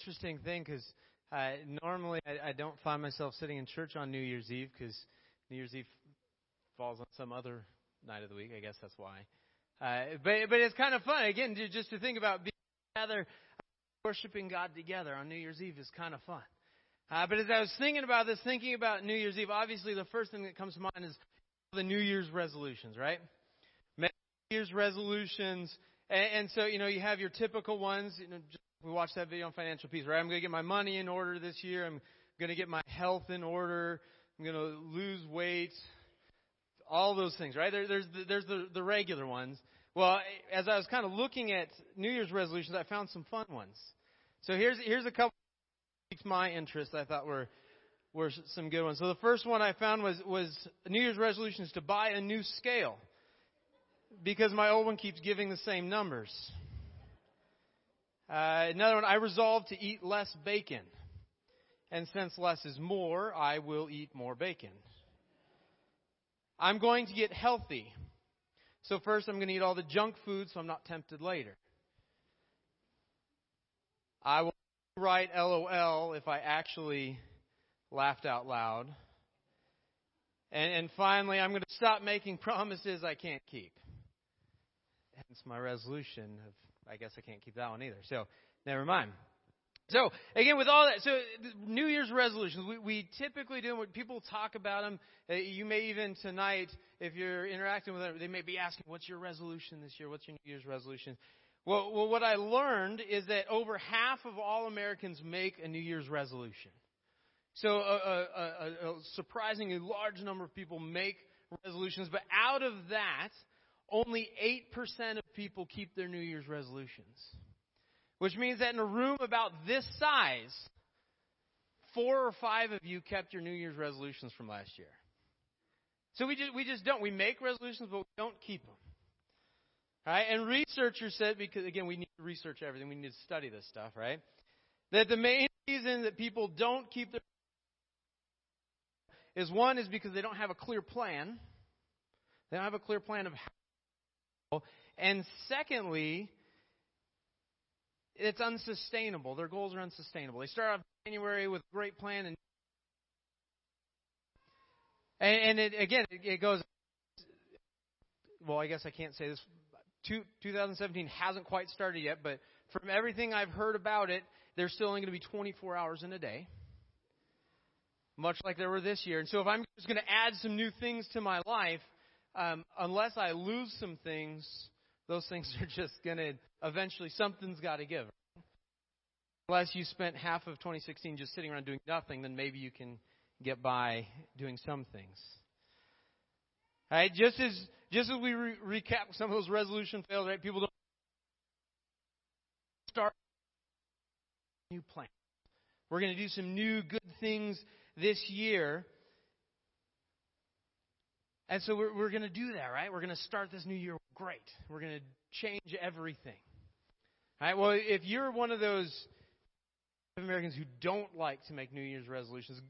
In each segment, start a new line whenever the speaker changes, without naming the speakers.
interesting thing because uh, normally I, I don't find myself sitting in church on New Year's Eve because New Year's Eve falls on some other night of the week. I guess that's why. Uh, but but it's kind of fun again to, just to think about being together, worshiping God together on New Year's Eve is kind of fun. Uh, but as I was thinking about this, thinking about New Year's Eve, obviously the first thing that comes to mind is the New Year's resolutions, right? New Year's resolutions, and, and so you know you have your typical ones. You know, just, we watched that video on financial peace, right? I'm going to get my money in order this year. I'm going to get my health in order. I'm going to lose weight. All those things, right? There, there's the, there's the, the regular ones. Well, as I was kind of looking at New Year's resolutions, I found some fun ones. So here's here's a couple that piqued my interest. I thought were were some good ones. So the first one I found was was New Year's resolutions to buy a new scale because my old one keeps giving the same numbers. Uh, another one, I resolved to eat less bacon, and since less is more, I will eat more bacon. I'm going to get healthy. So first I'm going to eat all the junk food so I'm not tempted later. I will write LOL if I actually laughed out loud. And, and finally, I'm going to stop making promises I can't keep. Hence my resolution of, I guess I can't keep that one either. So, never mind. So, again, with all that, so New Year's resolutions, we, we typically do them people talk about them. Uh, you may even tonight, if you're interacting with them, they may be asking, what's your resolution this year? What's your New Year's resolution? Well, well, what I learned is that over half of all Americans make a New Year's resolution. So a, a, a surprisingly large number of people make resolutions, but out of that, only 8% of people keep their New Year's resolutions. Which means that in a room about this size, four or five of you kept your New Year's resolutions from last year. So we just, we just don't. We make resolutions, but we don't keep them. Right? And researchers said, because again, we need to research everything, we need to study this stuff, right? That the main reason that people don't keep their is one is because they don't have a clear plan. They don't have a clear plan of how. And secondly, it's unsustainable. Their goals are unsustainable. They start off January with a great plan and and, it, again, it goes. Well, I guess I can't say this 2017 hasn't quite started yet, but from everything I've heard about it, there's still only going to be 24 hours in a day, much like there were this year. And so if I'm just going to add some new things to my life, um, unless I lose some things, those things are just going to eventually something's got to give. Unless you spent half of 2016 just sitting around doing nothing, then maybe you can get by doing some things. All right, just as just as we re- recap some of those resolution fails, right? People don't start new plan. We're going to do some new good things this year. And so we're, we're going to do that, right? We're going to start this new year great. We're going to change everything. All right? Well, if you're one of those Americans who don't like to make New Year's resolutions,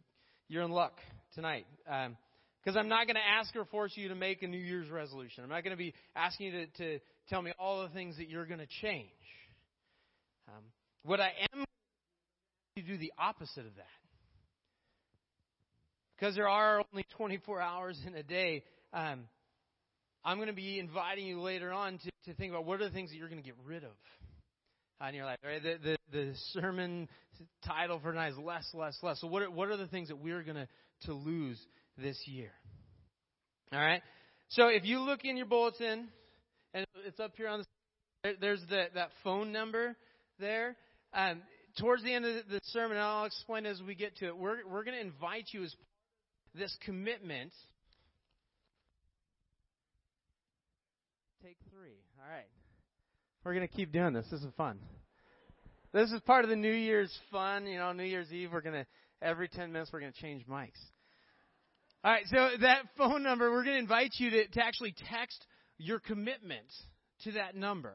you're in luck tonight. Um, because I'm not going to ask or force you to make a New Year's resolution. I'm not going to be asking you to, to tell me all the things that you're going to change. Um, what I am going to do the opposite of that. Because there are only 24 hours in a day, um, I'm going to be inviting you later on to, to think about what are the things that you're going to get rid of in your life. Right? The, the, the sermon title for tonight is less, less, less. So what are, what are the things that we're going to, to lose this year. All right? So if you look in your bulletin, and it's up here on the there's the, that phone number there. Um, towards the end of the sermon, I'll explain as we get to it. We're, we're going to invite you as this commitment. Take three. All right. We're going to keep doing this. This is fun. This is part of the New Year's fun. You know, New Year's Eve, we're going to, every 10 minutes, we're going to change mics. All right, so that phone number, we're going to invite you to, to actually text your commitment to that number.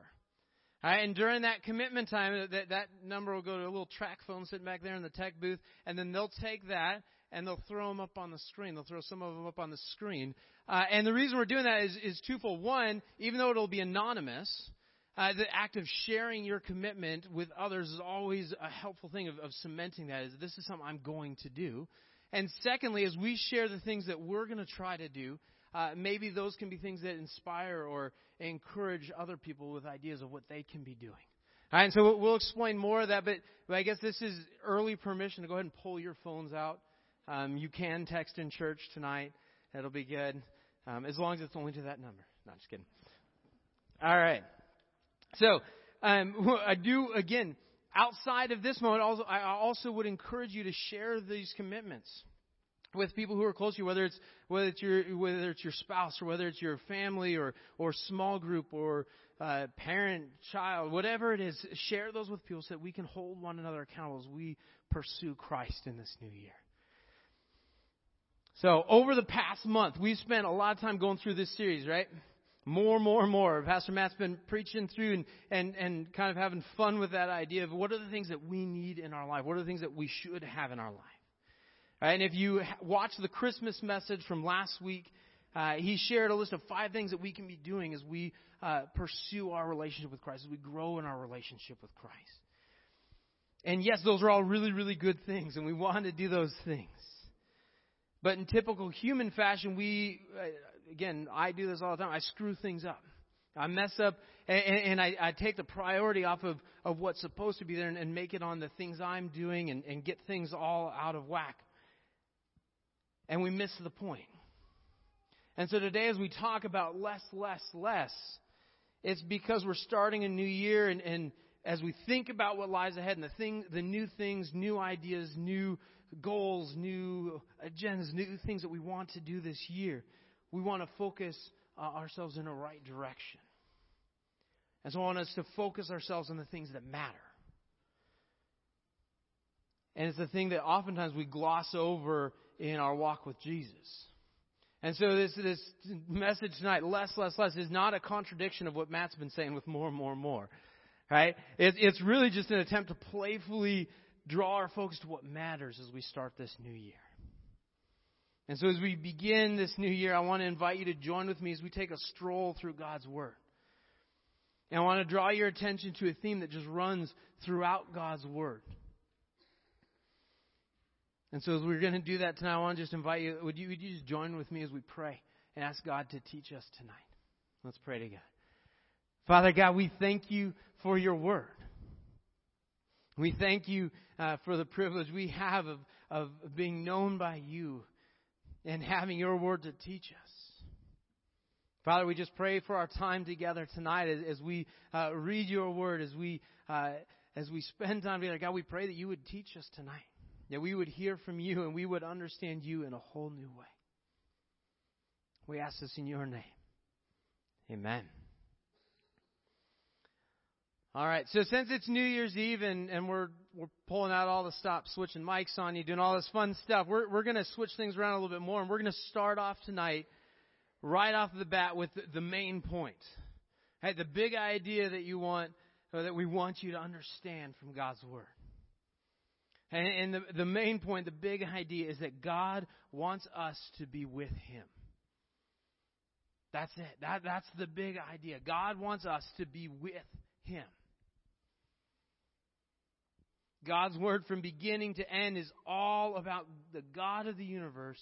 All right, and during that commitment time, that, that number will go to a little TracFone sitting back there in the tech booth, and then they'll take that and they'll throw them up on the screen. They'll throw some of them up on the screen. Uh, and the reason we're doing that is, is twofold. One, even though it'll be anonymous, uh, the act of sharing your commitment with others is always a helpful thing of, of cementing that. Is this is something I'm going to do. And secondly, as we share the things that we're going to try to do, uh, maybe those can be things that inspire or encourage other people with ideas of what they can be doing. All right, and so we'll explain more of that, but, but I guess this is early permission to go ahead and pull your phones out. Um, you can text in church tonight. That'll be good, um, as long as it's only to that number. No, just kidding. All right. So, um, I do, again, outside of this moment, also, I also would encourage you to share these commitments with people who are close to you, whether it's whether it's your whether it's your spouse or whether it's your family or or small group or uh, parent, child, whatever it is. Share those with people so that we can hold one another accountable as we pursue Christ in this new year. So over the past month, we've spent a lot of time going through this series, right? more, more, more. Pastor Matt's been preaching through and, and, and kind of having fun with that idea of what are the things that we need in our life? What are the things that we should have in our life? And if you watch the Christmas message from last week, uh, he shared a list of five things that we can be doing as we uh, pursue our relationship with Christ, as we grow in our relationship with Christ. And yes, those are all really, really good things, and we want to do those things. But in typical human fashion, we, uh, again, I do this all the time. I screw things up. I mess up and, and I, I, take the priority off of, of what's supposed to be there and, and make it on the things I'm doing and, and get things all out of whack. And we miss the point. And so today, as we talk about less, less, less, it's because we're starting a new year, and, and as we think about what lies ahead and the thing, the new things, new ideas, new goals, new agendas, new things that we want to do this year, we want to focus uh, ourselves in the right direction. And so I want us to focus ourselves on the things that matter. And it's the thing that oftentimes we gloss over in our walk with Jesus. And so this this message tonight, less, less, less, is not a contradiction of what Matt's been saying with more, more, more. Right? It, it's really just an attempt to playfully draw our focus to what matters as we start this new year. And so as we begin this new year, I want to invite you to join with me as we take a stroll through God's Word. And I want to draw your attention to a theme that just runs throughout God's Word. And so as we're going to do that tonight, I want to just invite you, would you, would you just join with me as we pray and ask God to teach us tonight? Let's pray together. Father God, we thank you for your Word. We thank you uh, for the privilege we have of, of being known by you and having your word to teach us. Father, we just pray for our time together tonight as, as we uh, read your word, as we uh, as we spend time together. God, we pray that you would teach us tonight, that we would hear from you and we would understand you in a whole new way. We ask this in your name. Amen. All right, so since it's New Year's Eve and, and we're we're pulling out all the stops, switching mics on you, doing all this fun stuff, we're we're to switch things around a little bit more, and we're to start off tonight right off the bat with the, the main point, hey, the big idea that you want that we want you to understand from God's word. And, and the the main point, the big idea, is that God wants us to be with Him. That's it. That that's the big idea. God wants us to be with Him. God's word from beginning to end is all about the God of the universe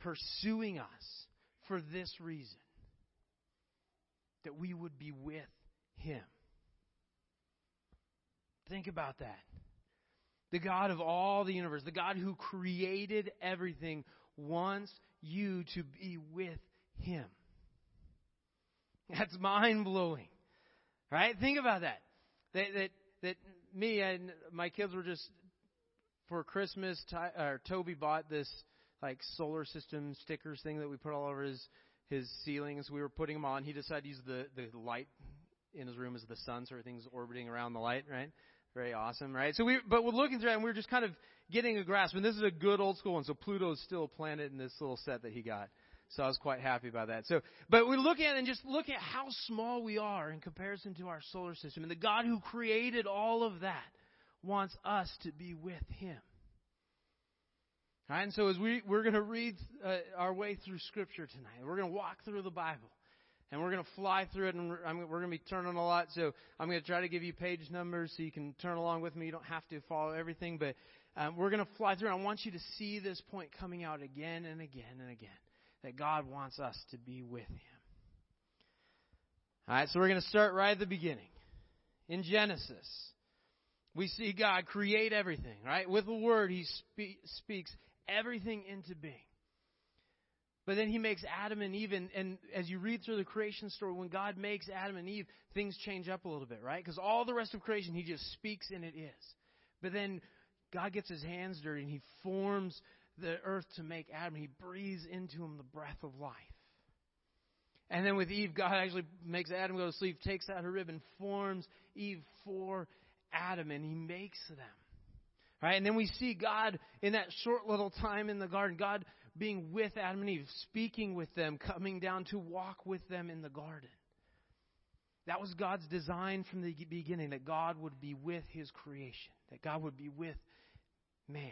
pursuing us for this reason that we would be with Him. Think about that. The God of all the universe, the God who created everything, wants you to be with Him. That's mind blowing. Right? Think about that. That, that, that me and my kids were just for Christmas. Ty, or Toby bought this like solar system stickers thing that we put all over his his ceilings. We were putting them on. He decided to use the the light in his room as the sun, so everything's orbiting around the light, right? Very awesome, right? So we, but we're looking through it and we're just kind of getting a grasp. And this is a good old school one. So Pluto is still a planet in this little set that he got. So I was quite happy about that. So, but we look at and just look at how small we are in comparison to our solar system. And the God who created all of that wants us to be with Him. Right, and so as we, we're going to read uh, our way through Scripture tonight, we're going to walk through the Bible. And we're going to fly through it, and we're, we're going to be turning a lot. So I'm going to try to give you page numbers so you can turn along with me. You don't have to follow everything, but um, we're going to fly through. I want you to see this point coming out again and again and again that God wants us to be with Him. All right, so we're going to start right at the beginning. In Genesis, we see God create everything, right? With the Word, He spe- speaks everything into being. But then he makes Adam and Eve, and, and, as you read through the creation story, when God makes Adam and Eve, things change up a little bit, right? Because all the rest of creation, he just speaks and it is. But then God gets his hands dirty and he forms the earth to make Adam. He breathes into him the breath of life. And then with Eve, God actually makes Adam go to sleep, takes out her rib, and forms Eve for Adam, and he makes them. Right? And then we see God in that short little time in the garden, God being with Adam and Eve, speaking with them, coming down to walk with them in the garden. That was God's design from the beginning, that God would be with his creation, that God would be with man.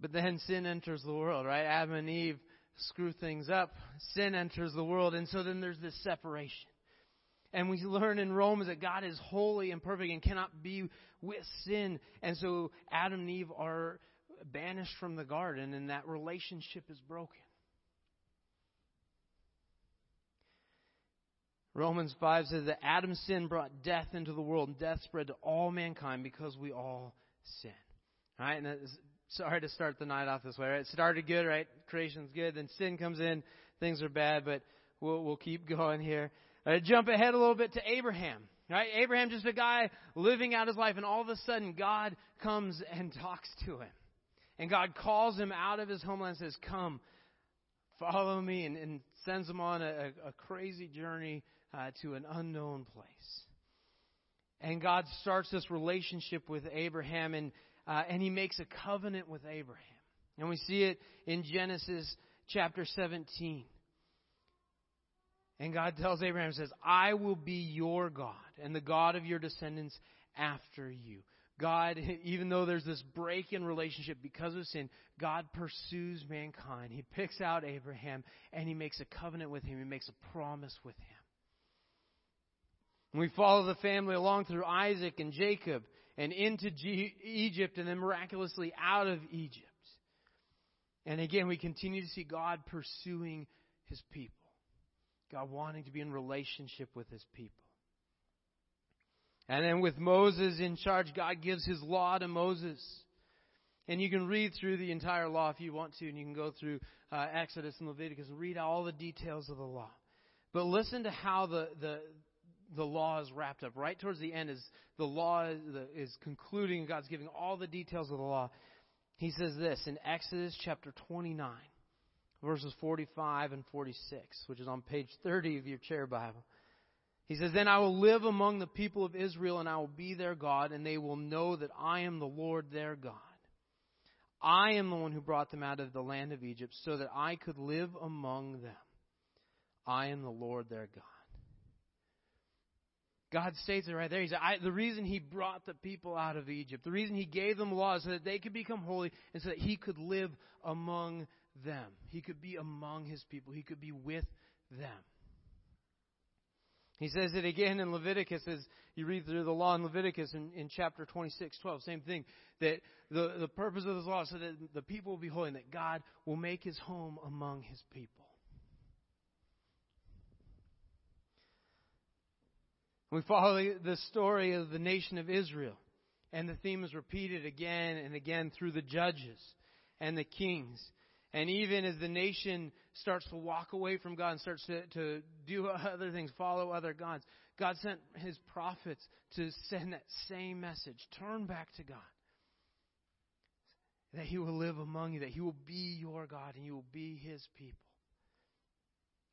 But then sin enters the world, right? Adam and Eve screw things up. Sin enters the world, and so then there's this separation. And we learn in Romans that God is holy and perfect and cannot be with sin. And so Adam and Eve are banished from the garden, and that relationship is broken. Romans 5 says that Adam's sin brought death into the world, and death spread to all mankind because we all sin. All right, and sorry to start the night off this way. Right, it started good, right? Creation's good, then sin comes in, things are bad, but we'll we'll keep going here. Uh, jump ahead a little bit to Abraham. Right? Abraham just a guy living out his life, and all of a sudden God comes and talks to him. And God calls him out of his homeland and says, Come, follow me, and, and sends him on a, a crazy journey uh, to an unknown place. And God starts this relationship with Abraham, and, uh, and he makes a covenant with Abraham. And we see it in Genesis chapter 17. And God tells Abraham, says, I will be your God and the God of your descendants after you. God, even though there's this break in relationship because of sin, God pursues mankind. He picks out Abraham and he makes a covenant with him. He makes a promise with him. And we follow the family along through Isaac and Jacob and into G- Egypt and then miraculously out of Egypt. And again, we continue to see God pursuing his people. God wanting to be in relationship with his people. And then with Moses in charge, God gives his law to Moses. And you can read through the entire law if you want to, and you can go through uh, Exodus and Leviticus and read all the details of the law. But listen to how the, the, the law is wrapped up. Right towards the end, is the law is, concluding, God's giving all the details of the law. He says this in Exodus chapter 29 verses 45 and 46, which is on page 30 of your chair Bible. He says, Then I will live among the people of Israel, and I will be their God, and they will know that I am the Lord their God. I am the one who brought them out of the land of Egypt, so that I could live among them. I am the Lord their God. God states it right there. He said, The reason He brought the people out of Egypt, the reason He gave them laws so that they could become holy and so that He could live among them. He could be among his people. He could be with them. He says it again in Leviticus as you read through the law in Leviticus in, in chapter 26, 12. Same thing. That the, the purpose of this law is so that the people will be holy and that God will make his home among his people. We follow the story of the nation of Israel. And the theme is repeated again and again through the judges and the kings. And even as the nation starts to walk away from God and starts to, to do other things, follow other gods, God sent his prophets to send that same message. Turn back to God. That he will live among you, that he will be your God and you will be his people.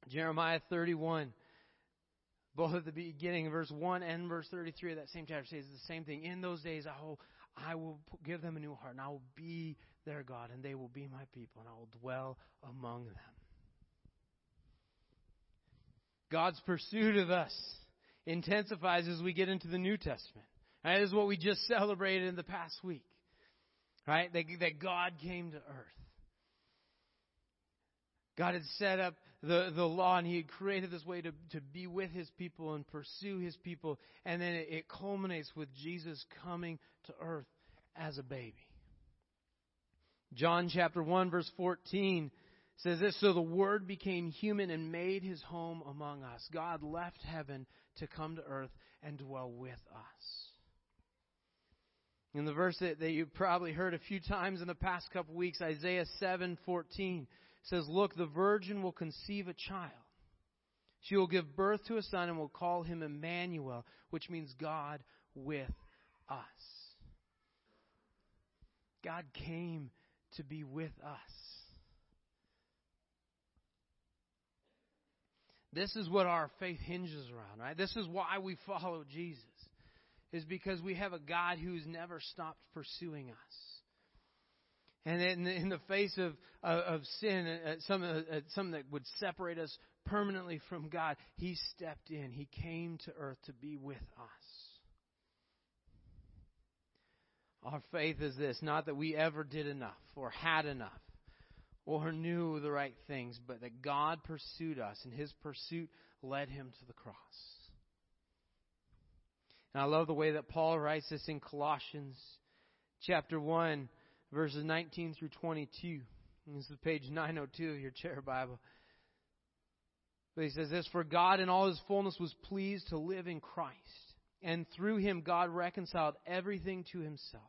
Jeremiah 31, both at the beginning, verse 1 and verse 33 of that same chapter says the same thing. In those days I will, I will give them a new heart and I will be their God, and they will be my people, and I will dwell among them. God's pursuit of us intensifies as we get into the New Testament. This is what we just celebrated in the past week. Right? That, that God came to earth. God had set up the, the law and He had created this way to, to be with His people and pursue His people. And then it, it culminates with Jesus coming to earth as a baby. John chapter 1 verse 14 says this, So the Word became human and made His home among us. God left heaven to come to earth and dwell with us. In the verse that, that you probably heard a few times in the past couple weeks, Isaiah 7:14 says, "Look, the virgin will conceive a child. She will give birth to a son and will call him Emmanuel, which means God with us." God came to be with us. This is what our faith hinges around, right? This is why we follow Jesus is because we have a God who's never stopped pursuing us. And in in the face of, of, sin, uh, some, uh, something that would separate us permanently from God, He stepped in. He came to earth to be with us. Our faith is this not that we ever did enough or had enough or knew the right things, but that God pursued us and His pursuit led Him to the cross. And I love the way that Paul writes this in Colossians chapter 1, verses 19 through 22. This is page 902 of your chair Bible. But he says this For God in all his fullness was pleased to live in Christ, and through him God reconciled everything to himself.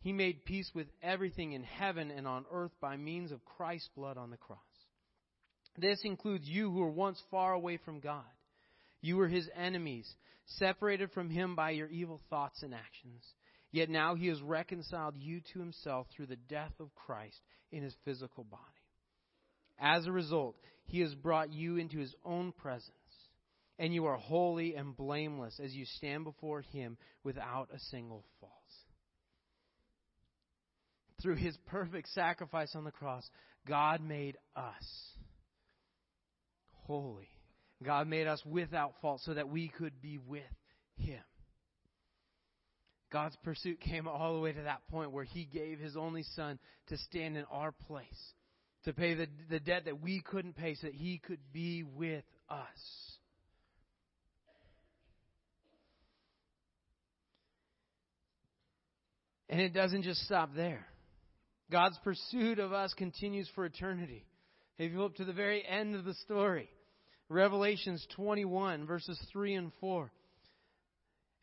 He made peace with everything in heaven and on earth by means of Christ's blood on the cross. This includes you who were once far away from God. You were his enemies separated from him by your evil thoughts and actions. Yet now he has reconciled you to himself through the death of Christ in his physical body. As a result, he has brought you into his own presence, and you are holy and blameless as you stand before him without a single fault. Through his perfect sacrifice on the cross, God made us holy God made us without fault so that we could be with Him. God's pursuit came all the way to that point where He gave His only Son to stand in our place, to pay the, the debt that we couldn't pay so that He could be with us. And it doesn't just stop there. God's pursuit of us continues for eternity. If you look to the very end of the story, Revelations 21, verses 3 and 4.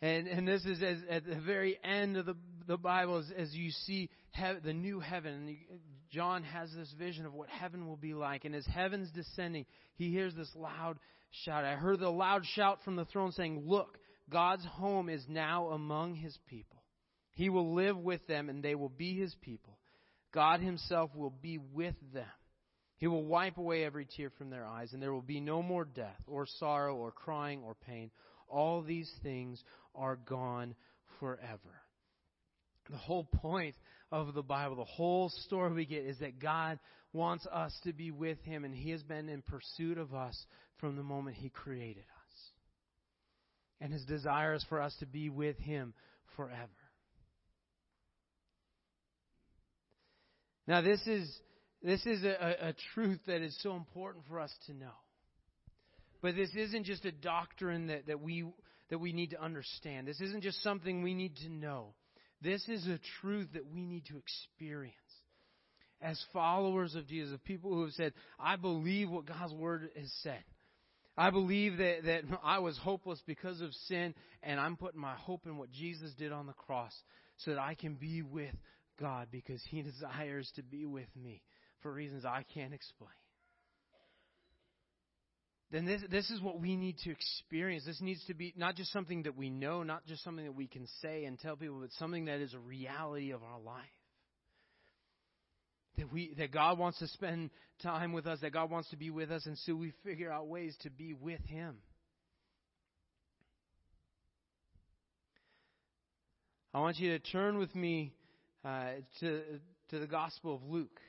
And, and this is as, at the very end of the, the Bible as, as you see he, the new heaven. John has this vision of what heaven will be like. And as heaven's descending, he hears this loud shout. I heard the loud shout from the throne saying, Look, God's home is now among his people. He will live with them, and they will be his people. God himself will be with them. He will wipe away every tear from their eyes, and there will be no more death, or sorrow, or crying, or pain. All these things are gone forever. The whole point of the Bible, the whole story we get, is that God wants us to be with Him, and He has been in pursuit of us from the moment He created us. And His desire is for us to be with Him forever. Now, this is this is a, a truth that is so important for us to know. But this isn't just a doctrine that, that, we, that we need to understand. This isn't just something we need to know. This is a truth that we need to experience. As followers of Jesus, of people who have said, I believe what God's Word has said. I believe that, that I was hopeless because of sin, and I'm putting my hope in what Jesus did on the cross so that I can be with God because He desires to be with me for reasons I can't explain. Then this, this is what we need to experience. This needs to be not just something that we know, not just something that we can say and tell people, but something that is a reality of our life. That we that God wants to spend time with us, that God wants to be with us, and so we figure out ways to be with Him. I want you to turn with me uh, to to the Gospel of Luke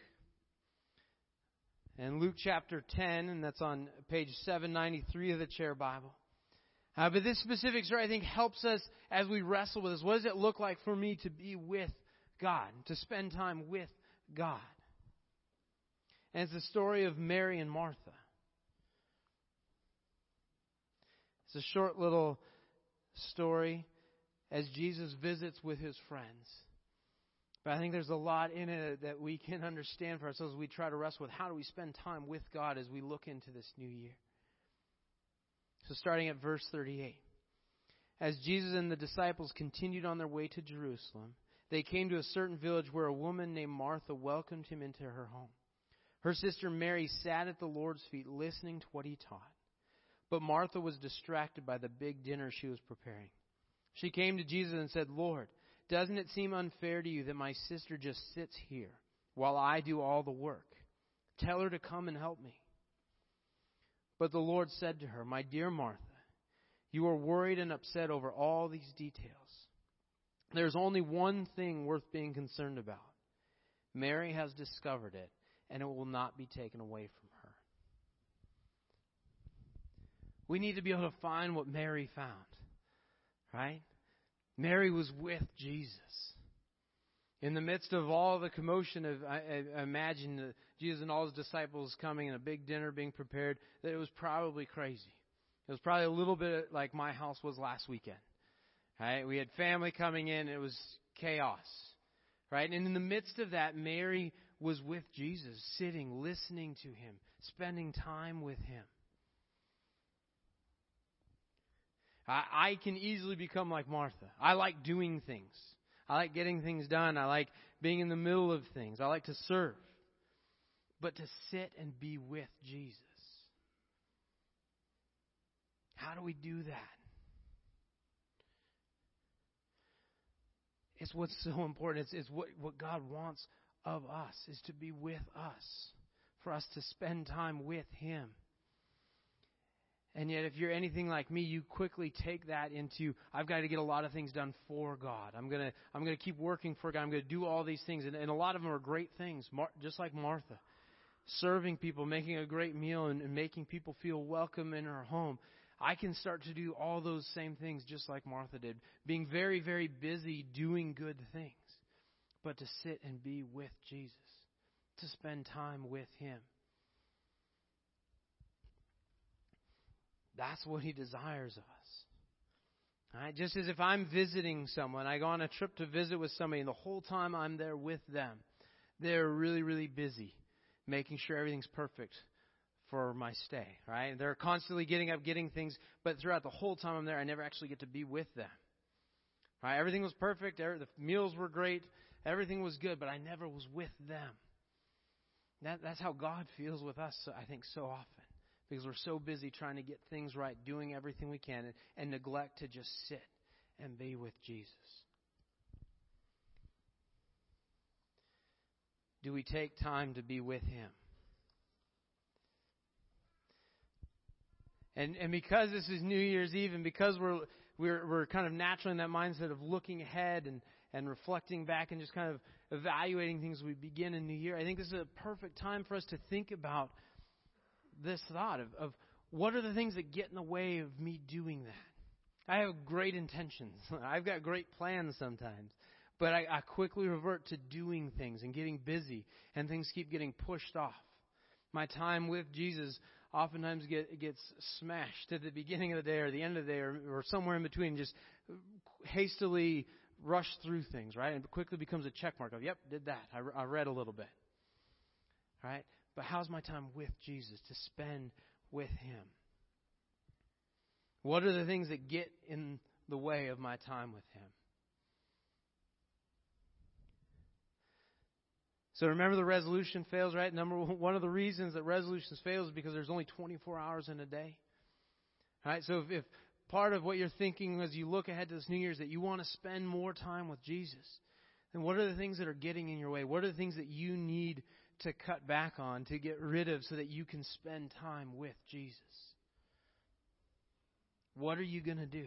in Luke chapter 10, and that's on page 793 of the Chair Bible. Uh, but this specific story, I think, helps us as we wrestle with this. What does it look like for me to be with God, to spend time with God? And it's the story of Mary and Martha. It's a short little story as Jesus visits with his friends. But I think there's a lot in it that we can understand for ourselves as we try to wrestle with how do we spend time with God as we look into this new year. So, starting at verse 38. As Jesus and the disciples continued on their way to Jerusalem, they came to a certain village where a woman named Martha welcomed him into her home. Her sister Mary sat at the Lord's feet listening to what he taught. But Martha was distracted by the big dinner she was preparing. She came to Jesus and said, Lord, doesn't it seem unfair to you that my sister just sits here while I do all the work? Tell her to come and help me. But the Lord said to her, My dear Martha, you are worried and upset over all these details. There's only one thing worth being concerned about. Mary has discovered it, and it will not be taken away from her. We need to be able to find what Mary found, right? Mary was with Jesus. In the midst of all the commotion of, I, I imagine Jesus and all his disciples coming and a big dinner being prepared, that it was probably crazy. It was probably a little bit like my house was last weekend. Right? We had family coming in, it was chaos. Right? And in the midst of that, Mary was with Jesus, sitting, listening to him, spending time with him. I, I can easily become like Martha. I like doing things. I like getting things done. I like being in the middle of things. I like to serve. But to sit and be with Jesus. How do we do that? It's what's so important. It's, it's what, what God wants of us, is to be with us, for us to spend time with Him. And yet, if you're anything like me, you quickly take that into I've got to get a lot of things done for God. I'm gonna I'm gonna keep working for God. I'm gonna do all these things, and, and a lot of them are great things, Mar- just like Martha, serving people, making a great meal, and, and making people feel welcome in her home. I can start to do all those same things just like Martha did, being very very busy doing good things, but to sit and be with Jesus, to spend time with Him. That's what He desires of us. Right? Just as if I'm visiting someone, I go on a trip to visit with somebody, and the whole time I'm there with them, they're really, really busy making sure everything's perfect for my stay. Right? They're constantly getting up, getting things, but throughout the whole time I'm there, I never actually get to be with them. Right? Everything was perfect. The meals were great. Everything was good, but I never was with them. That, that's how God feels with us, I think, so often because we're so busy trying to get things right, doing everything we can, and, and neglect to just sit and be with Jesus. Do we take time to be with Him? And and because this is New Year's Eve, and because we're we're we're kind of naturally in that mindset of looking ahead and and reflecting back and just kind of evaluating things we begin a new year, I think this is a perfect time for us to think about this thought of, of what are the things that get in the way of me doing that? I have great intentions. I've got great plans sometimes. But I, I quickly revert to doing things and getting busy, and things keep getting pushed off. My time with Jesus oftentimes get, gets smashed at the beginning of the day or the end of the day or, or somewhere in between, just hastily rush through things, right? And quickly becomes a check mark of, yep, did that. I, I read a little bit. Right? But how's my time with Jesus to spend with Him? What are the things that get in the way of my time with Him? So remember the resolution fails, right? Number one, one of the reasons that resolutions fail is because there's only 24 hours in a day. Right? So if, if part of what you're thinking as you look ahead to this New Year is that you want to spend more time with Jesus, then what are the things that are getting in your way? What are the things that you need to cut back on, to get rid of, so that you can spend time with Jesus? What are you going to do?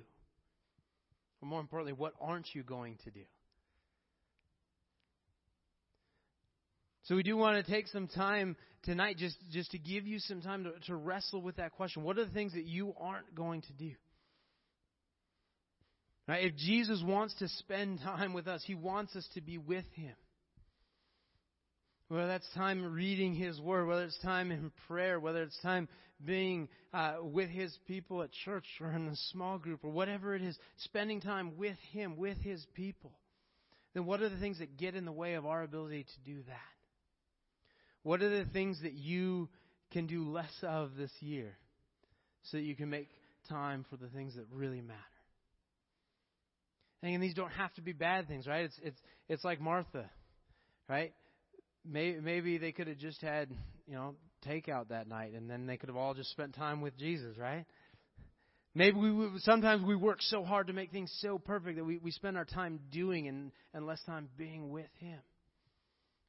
Or more importantly, what aren't you going to do? So we do want to take some time tonight just, just to give you some time to, to wrestle with that question. What are the things that you aren't going to do? Right? If Jesus wants to spend time with us, He wants us to be with Him. Whether that's time reading His Word, whether it's time in prayer, whether it's time being uh, with His people at church or in a small group or whatever it is, spending time with Him, with His people, then what are the things that get in the way of our ability to do that? What are the things that you can do less of this year so that you can make time for the things that really matter? And these don't have to be bad things, right? It's it's it's like Martha, right? Maybe, maybe they could have just had, you know, takeout that night, and then they could have all just spent time with Jesus, right? Maybe we sometimes we work so hard to make things so perfect that we, we spend our time doing and, and less time being with Him.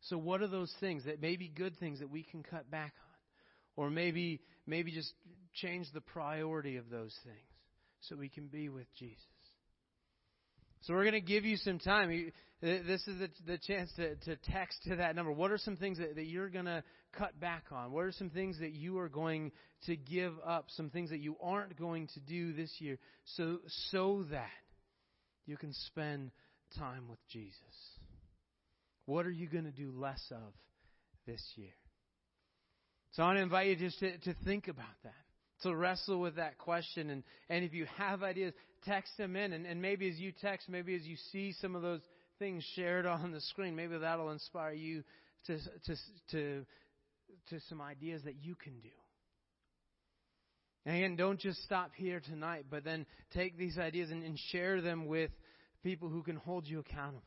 So what are those things that may be good things that we can cut back on? Or maybe maybe just change the priority of those things so we can be with Jesus. So we're going to give you some time. This is the, chance to, to text to that number. What are some things that, that you're going to cut back on? What are some things that you are going to give up? Some things that you aren't going to do this year so, so that you can spend time with Jesus? What are you going to do less of this year? So I want to invite you just to, to think about that to wrestle with that question. And, and if you have ideas, text them in. And, and maybe as you text, maybe as you see some of those things shared on the screen, maybe that'll inspire you to, to, to, to some ideas that you can do. And again, don't just stop here tonight, but then take these ideas and, and share them with people who can hold you accountable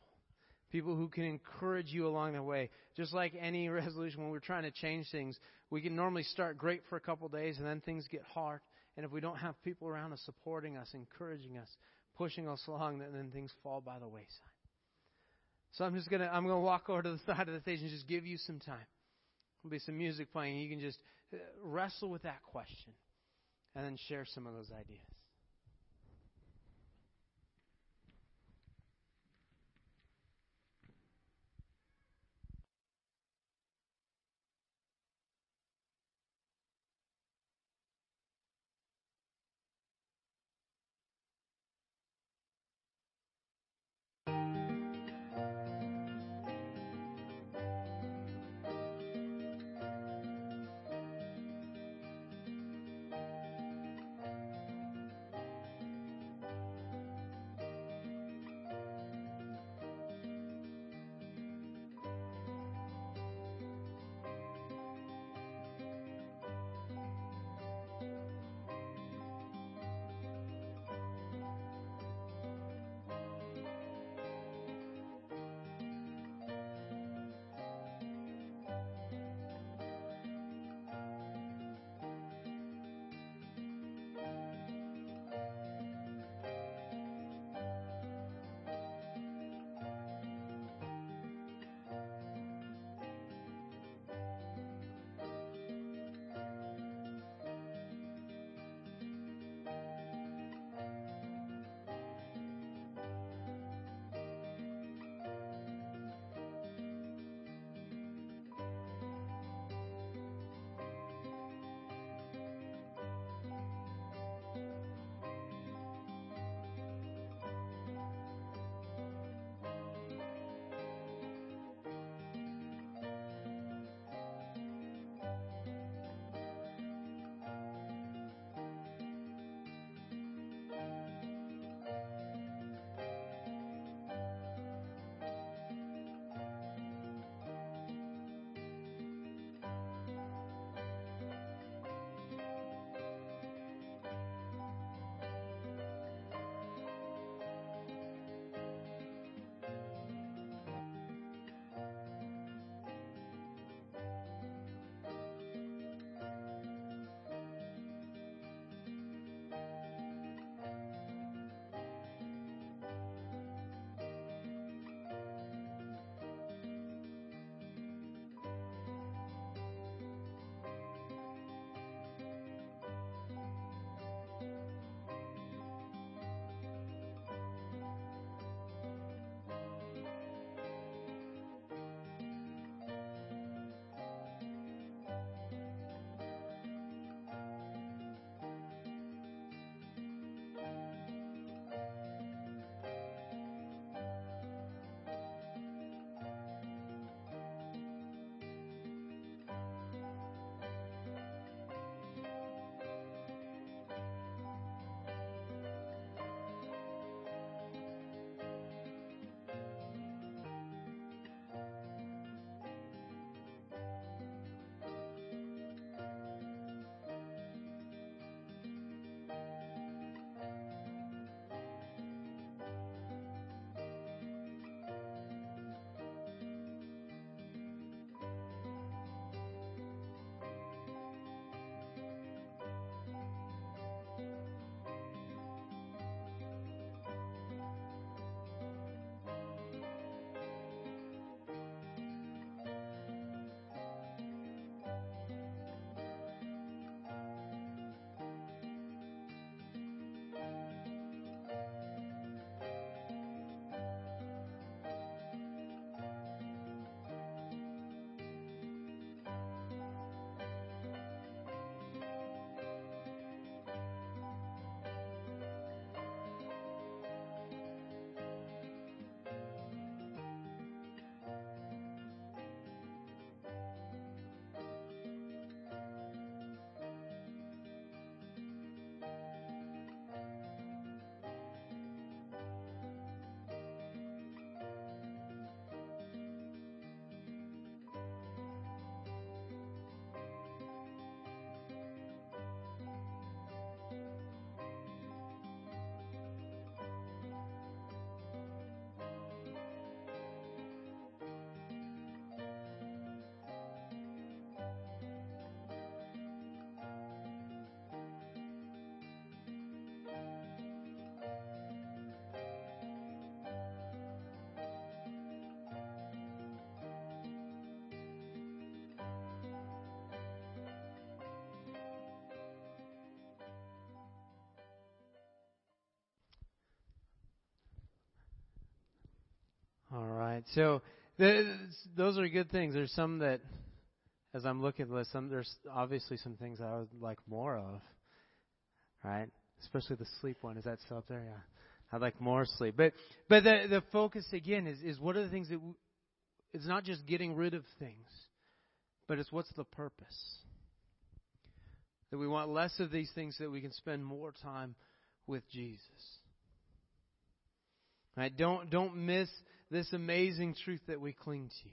people who can encourage you along the way. Just like any resolution, when we're trying to change things, we can normally start great for a couple of days and then things get hard. And if we don't have people around us supporting us, encouraging us, pushing us along, then, then things fall by the wayside. So I'm just gonna I'm gonna walk over to the side of the stage and just give you some time. There'll be some music playing. You can just uh, wrestle with that question and then share some of those ideas. Right. So those are good things. There's some that, as I'm looking at the list, some there's obviously some things I would like more of. Right. Especially the sleep one. Is that still up there? Yeah. I'd like more sleep. But but the the focus again is is what are the things that w- it's not just getting rid of things, but it's what's the purpose. That we want less of these things so that we can spend more time with Jesus. Right? Don't don't miss this amazing truth that we cling to.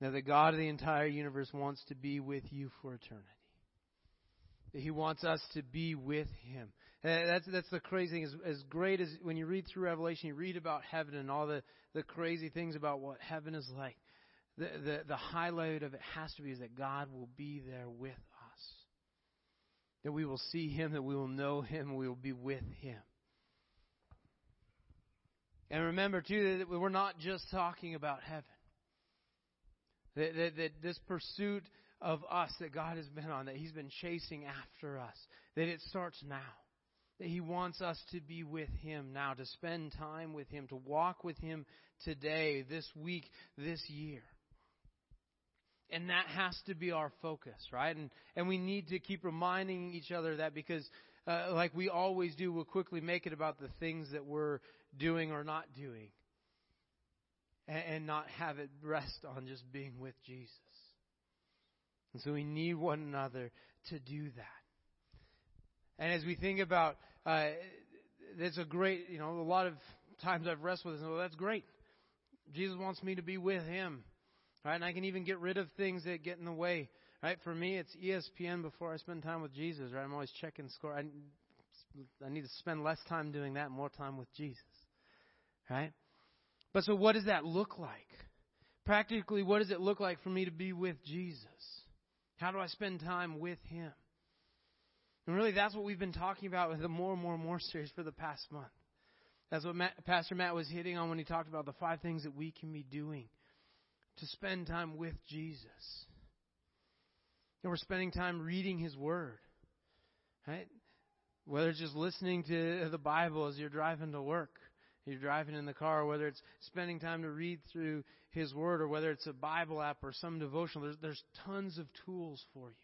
That the God of the entire universe wants to be with you for eternity. That He wants us to be with Him. And that's that's the crazy thing. As, as great as when you read through Revelation, you read about heaven and all the, the crazy things about what heaven is like. The, the the highlight of it has to be is that God will be there with us. That we will see Him, that we will know Him, we will be with Him. And remember, too, that we're not just talking about heaven. That, that, that, this pursuit of us that God has been on, that He's been chasing after us, that it starts now. That He wants us to be with Him now, to spend time with Him, to walk with Him today, this week, this year. And that has to be our focus, right? And, and we need to keep reminding each other that because, uh, like we always do, we'll quickly make it about the things that we're doing or not doing. And, and not have it rest on just being with Jesus. And so we need one another to do that. And as we think about, uh, there's a great, you know, a lot of times I've wrestled with this, well, that's great. Jesus wants me to be with Him. Right? And I can even get rid of things that get in the way. Right? For me, it's ESPN before I spend time with Jesus. Right? I'm always checking score. I, I need to spend less time doing that, more time with Jesus. Right? But so what does that look like? Practically, what does it look like for me to be with Jesus? How do I spend time with Him? And really, that's what we've been talking about with the More and More and More series for the past month. That's what Matt, Pastor Matt was hitting on when he talked about the five things that we can be doing to spend time with Jesus. And we're spending time reading His Word. Right? Whether it's just listening to the Bible as you're driving to work, you're driving in the car, whether it's spending time to read through His Word, or whether it's a Bible app or some devotional, there's, there's tons of tools for you.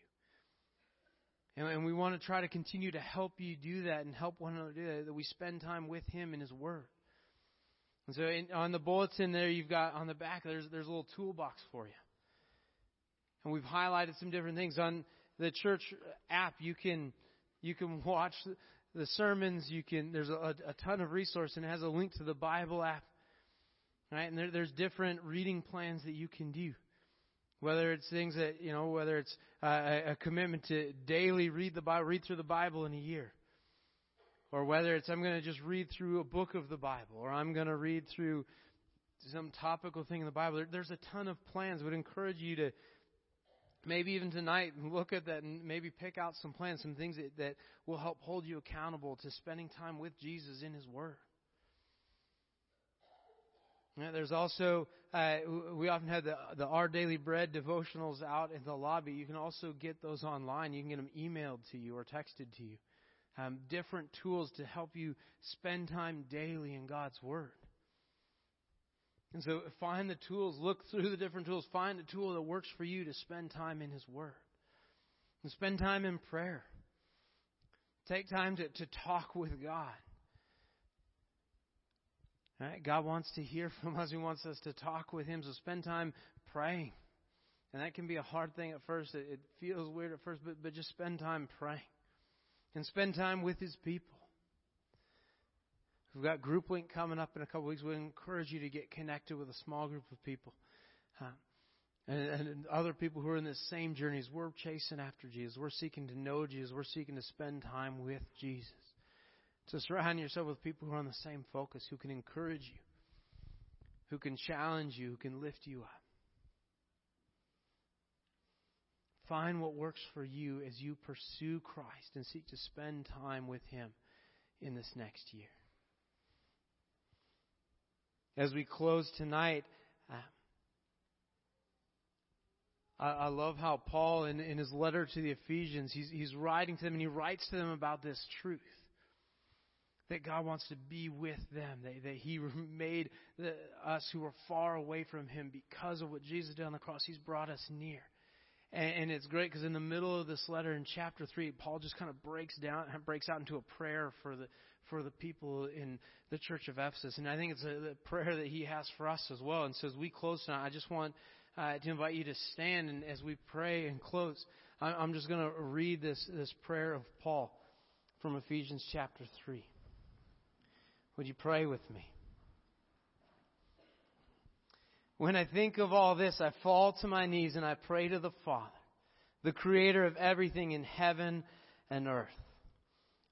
And, and we want to try to continue to help you do that and help one another do that, that we spend time with Him in His Word. And so in, on the bulletin there, you've got on the back, there's, there's a little toolbox for you. And we've highlighted some different things. On the church app, you can, you can watch the sermons. You can, there's a, a ton of resource and it has a link to the Bible app. Right? And there, there's different reading plans that you can do. Whether it's things that, you know, whether it's uh, a, commitment to daily read the Bible, read through the Bible in a year or whether it's I'm going to just read through a book of the Bible, or I'm going to read through some topical thing in the Bible. There's a ton of plans. I would encourage you to maybe even tonight look at that and maybe pick out some plans, some things that, that will help hold you accountable to spending time with Jesus in His Word. There's also uh, we often have the the Our Daily Bread devotionals out in the lobby. You can also get those online. You can get them emailed to you or texted to you um, different tools to help you spend time daily in God's Word. And so find the tools, look through the different tools, find a tool that works for you to spend time in His Word. And spend time in prayer. Take time to, to talk with God. Right? God wants to hear from us. He wants us to talk with Him. So spend time praying. And that can be a hard thing at first. It, it feels weird at first, but, but just spend time praying and spend time with His people. We've got Group Link coming up in a couple weeks. We encourage you to get connected with a small group of people. And, and, other people who are in the same journeys. We're chasing after Jesus. We're seeking to know Jesus. We're seeking to spend time with Jesus. So surround yourself with people who are on the same focus, who can encourage you, who can challenge you, who can lift you up. Find what works for you as you pursue Christ and seek to spend time with Him in this next year. As we close tonight, I, I, love how Paul, in, in his letter to the Ephesians, he's, he's writing to them and he writes to them about this truth. that God wants to be with them, that, that He made the, us who were far away from Him because of what Jesus did on the cross. He's brought us near. And, and it's great because in the middle of this letter in chapter 3, Paul just kind of breaks down, breaks out into a prayer for the, for the people in the church of Ephesus. And I think it's a, prayer that he has for us as well. And so as we close tonight, I just want uh, to invite you to stand and as we pray and close, I'm just going to read this, this prayer of Paul from Ephesians chapter 3. Would you pray with me? When I think of all this, I fall to my knees and I pray to the Father, the creator of everything in heaven and earth.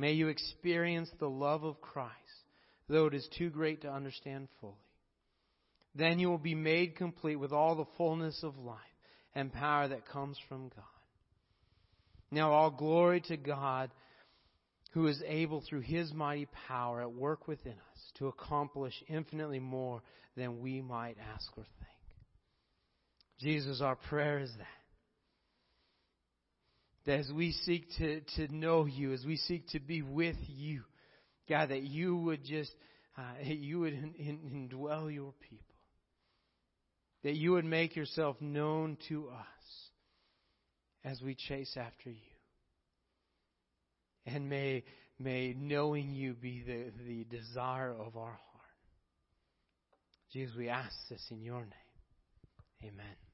May you experience the love of Christ, though it is too great to understand fully. Then you will be made complete with all the fullness of life and power that comes from God. Now all glory to God who is able through his mighty power at work within us to accomplish infinitely more than we might ask or think. Jesus, our prayer is that. That as we seek to, to know you, as we seek to be with you, God, that you would just, uh, you would in, in, indwell your people. That you would make yourself known to us as we chase after you. And may, may knowing you be the, the desire of our heart. Jesus, we ask this in your name. Amen.